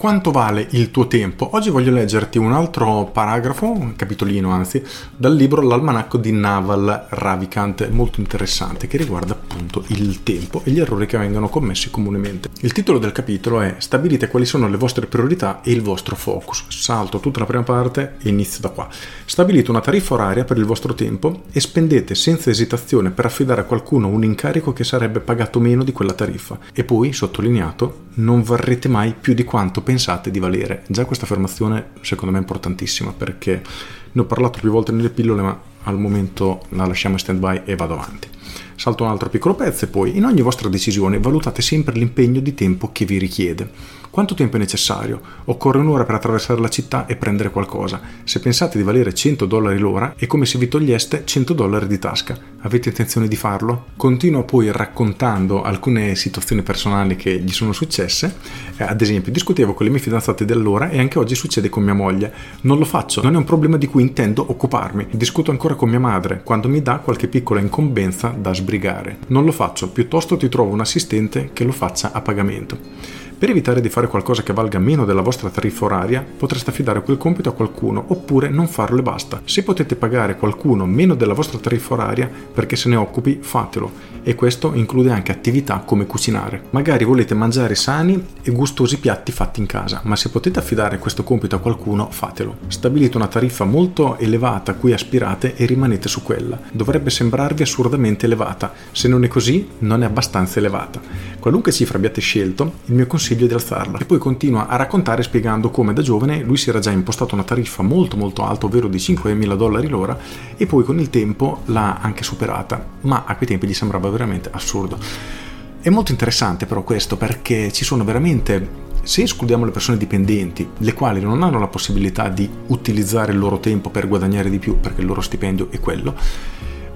Quanto vale il tuo tempo? Oggi voglio leggerti un altro paragrafo, un capitolino anzi, dal libro L'almanacco di Naval Ravikant, molto interessante, che riguarda appunto il tempo e gli errori che vengono commessi comunemente. Il titolo del capitolo è Stabilite quali sono le vostre priorità e il vostro focus. Salto tutta la prima parte e inizio da qua. Stabilite una tariffa oraria per il vostro tempo e spendete senza esitazione per affidare a qualcuno un incarico che sarebbe pagato meno di quella tariffa. E poi, sottolineato, non varrete mai più di quanto pensate di valere. Già questa affermazione secondo me è importantissima perché ne ho parlato più volte nelle pillole ma al momento la lasciamo in stand by e vado avanti. Salto un altro piccolo pezzo e poi in ogni vostra decisione valutate sempre l'impegno di tempo che vi richiede. Quanto tempo è necessario? Occorre un'ora per attraversare la città e prendere qualcosa. Se pensate di valere 100 dollari l'ora è come se vi toglieste 100 dollari di tasca. Avete intenzione di farlo? Continuo poi raccontando alcune situazioni personali che gli sono successe. Eh, ad esempio, discutevo con le mie fidanzate di allora e anche oggi succede con mia moglie. Non lo faccio, non è un problema di cui intendo occuparmi. Discuto ancora con mia madre quando mi dà qualche piccola incombenza da sbrigare. Non lo faccio, piuttosto ti trovo un assistente che lo faccia a pagamento. Per evitare di fare qualcosa che valga meno della vostra tariffa oraria, potreste affidare quel compito a qualcuno oppure non farlo e basta. Se potete pagare qualcuno meno della vostra tariffa oraria perché se ne occupi, fatelo. E questo include anche attività come cucinare. Magari volete mangiare sani e gustosi piatti fatti in casa, ma se potete affidare questo compito a qualcuno, fatelo. Stabilite una tariffa molto elevata a cui aspirate e rimanete su quella. Dovrebbe sembrarvi assurdamente elevata. Se non è così, non è abbastanza elevata. Qualunque cifra abbiate scelto, il mio consiglio consiglio di alzarla. E poi continua a raccontare spiegando come da giovane lui si era già impostato una tariffa molto molto alta, ovvero di 5.000 dollari l'ora, e poi con il tempo l'ha anche superata, ma a quei tempi gli sembrava veramente assurdo. È molto interessante però questo perché ci sono veramente se escludiamo le persone dipendenti, le quali non hanno la possibilità di utilizzare il loro tempo per guadagnare di più, perché il loro stipendio è quello,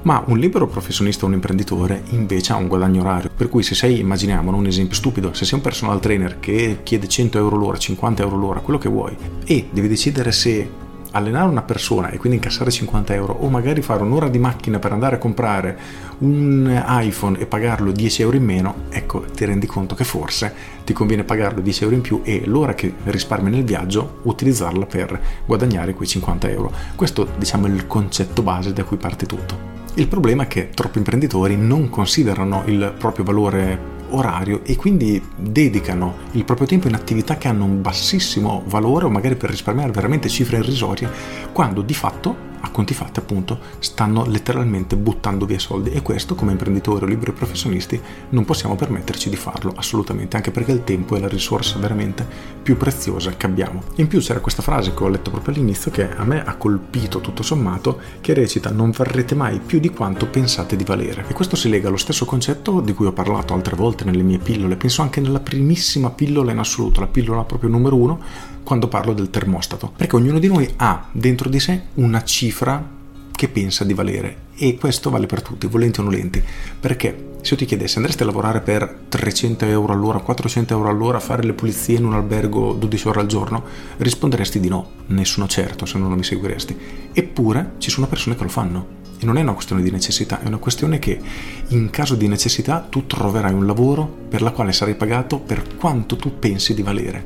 ma un libero professionista o un imprenditore invece ha un guadagno orario, per cui se sei, immaginiamo, un esempio stupido, se sei un personal trainer che chiede 100 euro l'ora, 50 euro l'ora, quello che vuoi, e devi decidere se allenare una persona e quindi incassare 50 euro o magari fare un'ora di macchina per andare a comprare un iPhone e pagarlo 10 euro in meno, ecco ti rendi conto che forse ti conviene pagarlo 10 euro in più e l'ora che risparmi nel viaggio utilizzarla per guadagnare quei 50 euro. Questo diciamo è il concetto base da cui parte tutto. Il problema è che troppi imprenditori non considerano il proprio valore orario e quindi dedicano il proprio tempo in attività che hanno un bassissimo valore o magari per risparmiare veramente cifre irrisorie, quando di fatto a conti fatti appunto stanno letteralmente buttando via soldi. E questo come imprenditori o liberi professionisti non possiamo permetterci di farlo assolutamente anche perché il tempo è la risorsa veramente più preziosa che abbiamo. In più c'era questa frase che ho letto proprio all'inizio che a me ha colpito tutto sommato che recita non varrete mai più di quanto pensate di valere e questo si lega allo stesso concetto di cui ho parlato altre volte nelle mie pillole, penso anche nella primissima pillola in assoluto, la pillola proprio numero uno quando parlo del termostato, perché ognuno di noi ha dentro di sé una cifra che pensa di valere e questo vale per tutti, volenti o nolenti, perché se io ti chiedessi andresti a lavorare per 300 euro all'ora, 400 euro all'ora, fare le pulizie in un albergo 12 ore al giorno, risponderesti di no, nessuno certo se non mi seguiresti. Eppure ci sono persone che lo fanno. E non è una questione di necessità, è una questione che in caso di necessità tu troverai un lavoro per la quale sarai pagato per quanto tu pensi di valere.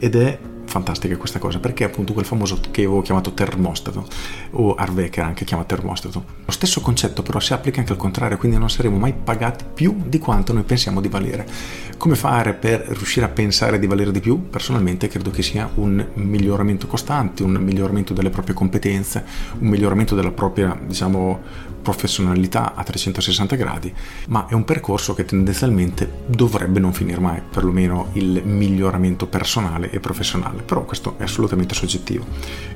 Ed è fantastica questa cosa perché appunto quel famoso che avevo chiamato termostato o Arvecker anche chiama termostato. Lo stesso concetto però si applica anche al contrario quindi non saremo mai pagati più di quanto noi pensiamo di valere. Come fare per riuscire a pensare di valere di più? Personalmente credo che sia un miglioramento costante un miglioramento delle proprie competenze un miglioramento della propria diciamo professionalità a 360 gradi ma è un percorso che tendenzialmente dovrebbe non finire mai perlomeno il miglioramento personale e professionale però questo è assolutamente soggettivo.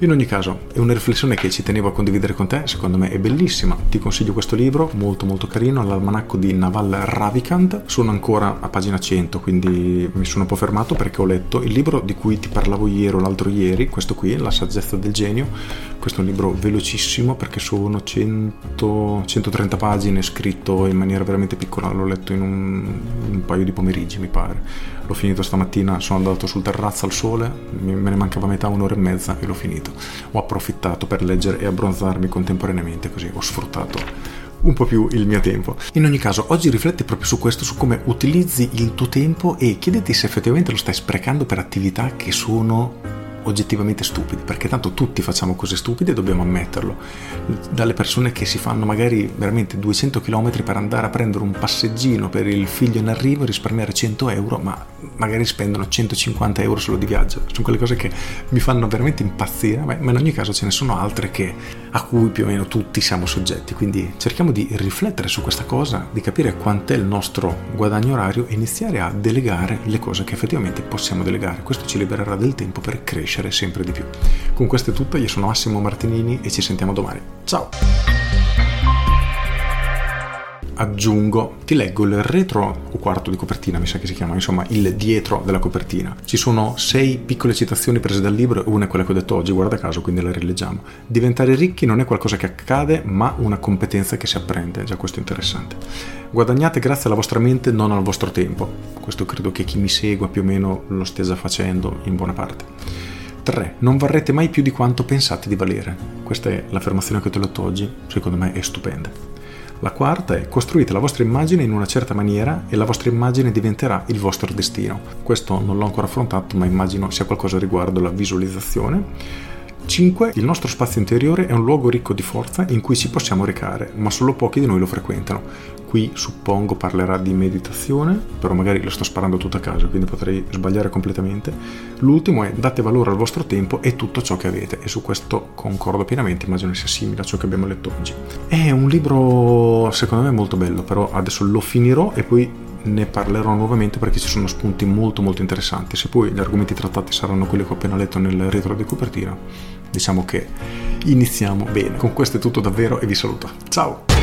In ogni caso, è una riflessione che ci tenevo a condividere con te, secondo me è bellissima. Ti consiglio questo libro, molto molto carino, l'almanacco di Naval Ravikant. Sono ancora a pagina 100, quindi mi sono un po' fermato perché ho letto il libro di cui ti parlavo ieri o l'altro ieri, questo qui, La saggezza del genio. Questo è un libro velocissimo perché sono 100 100, 130 pagine, scritto in maniera veramente piccola, l'ho letto in un, un, paio di pomeriggi mi pare. L'ho finito stamattina, sono andato sul terrazzo al sole, me ne mancava metà, un'ora e mezza e l'ho finito. Ho approfittato per leggere e abbronzarmi contemporaneamente, così ho sfruttato un po' più il mio tempo. In ogni caso, oggi rifletti proprio su questo, su come utilizzi il tuo tempo e chiediti se effettivamente lo stai sprecando per attività che sono oggettivamente stupidi, perché tanto tutti facciamo cose stupide, dobbiamo ammetterlo. Dalle persone che si fanno magari veramente 200 km per andare a prendere un passeggino per il figlio in arrivo e risparmiare 100 euro, ma magari spendono 150 euro solo di viaggio. Sono quelle cose che mi fanno veramente impazzire, ma in ogni caso ce ne sono altre che, a cui più o meno tutti siamo soggetti. Quindi cerchiamo di riflettere su questa cosa, di capire quant'è il nostro guadagno orario e iniziare a delegare le cose che effettivamente possiamo delegare. Questo ci libererà del tempo per crescere sempre di più. Con questo è tutto, io sono Massimo Martinini e ci sentiamo domani. Ciao! aggiungo, ti leggo il retro o quarto di copertina, mi sa che si chiama, insomma il dietro della copertina. Ci sono sei piccole citazioni prese dal libro, una è quella che ho detto oggi, guarda caso, quindi la rileggiamo. Diventare ricchi non è qualcosa che accade, ma una competenza che si apprende, già questo è interessante. Guadagnate grazie alla vostra mente, non al vostro tempo. Questo credo che chi mi segue più o meno lo stia già facendo in buona parte. 3. Non varrete mai più di quanto pensate di valere. Questa è l'affermazione che ho letto oggi, secondo me è stupenda. La quarta è costruite la vostra immagine in una certa maniera e la vostra immagine diventerà il vostro destino. Questo non l'ho ancora affrontato, ma immagino sia qualcosa riguardo la visualizzazione. 5. Il nostro spazio interiore è un luogo ricco di forza in cui ci possiamo recare, ma solo pochi di noi lo frequentano. Qui suppongo parlerà di meditazione, però magari lo sto sparando tutto a caso, quindi potrei sbagliare completamente. L'ultimo è date valore al vostro tempo e tutto ciò che avete, e su questo concordo pienamente, immagino sia simile a ciò che abbiamo letto oggi. È un libro secondo me molto bello, però adesso lo finirò e poi ne parlerò nuovamente perché ci sono spunti molto molto interessanti. Se poi gli argomenti trattati saranno quelli che ho appena letto nel retro di copertina, diciamo che iniziamo bene. Con questo è tutto davvero e vi saluto. Ciao!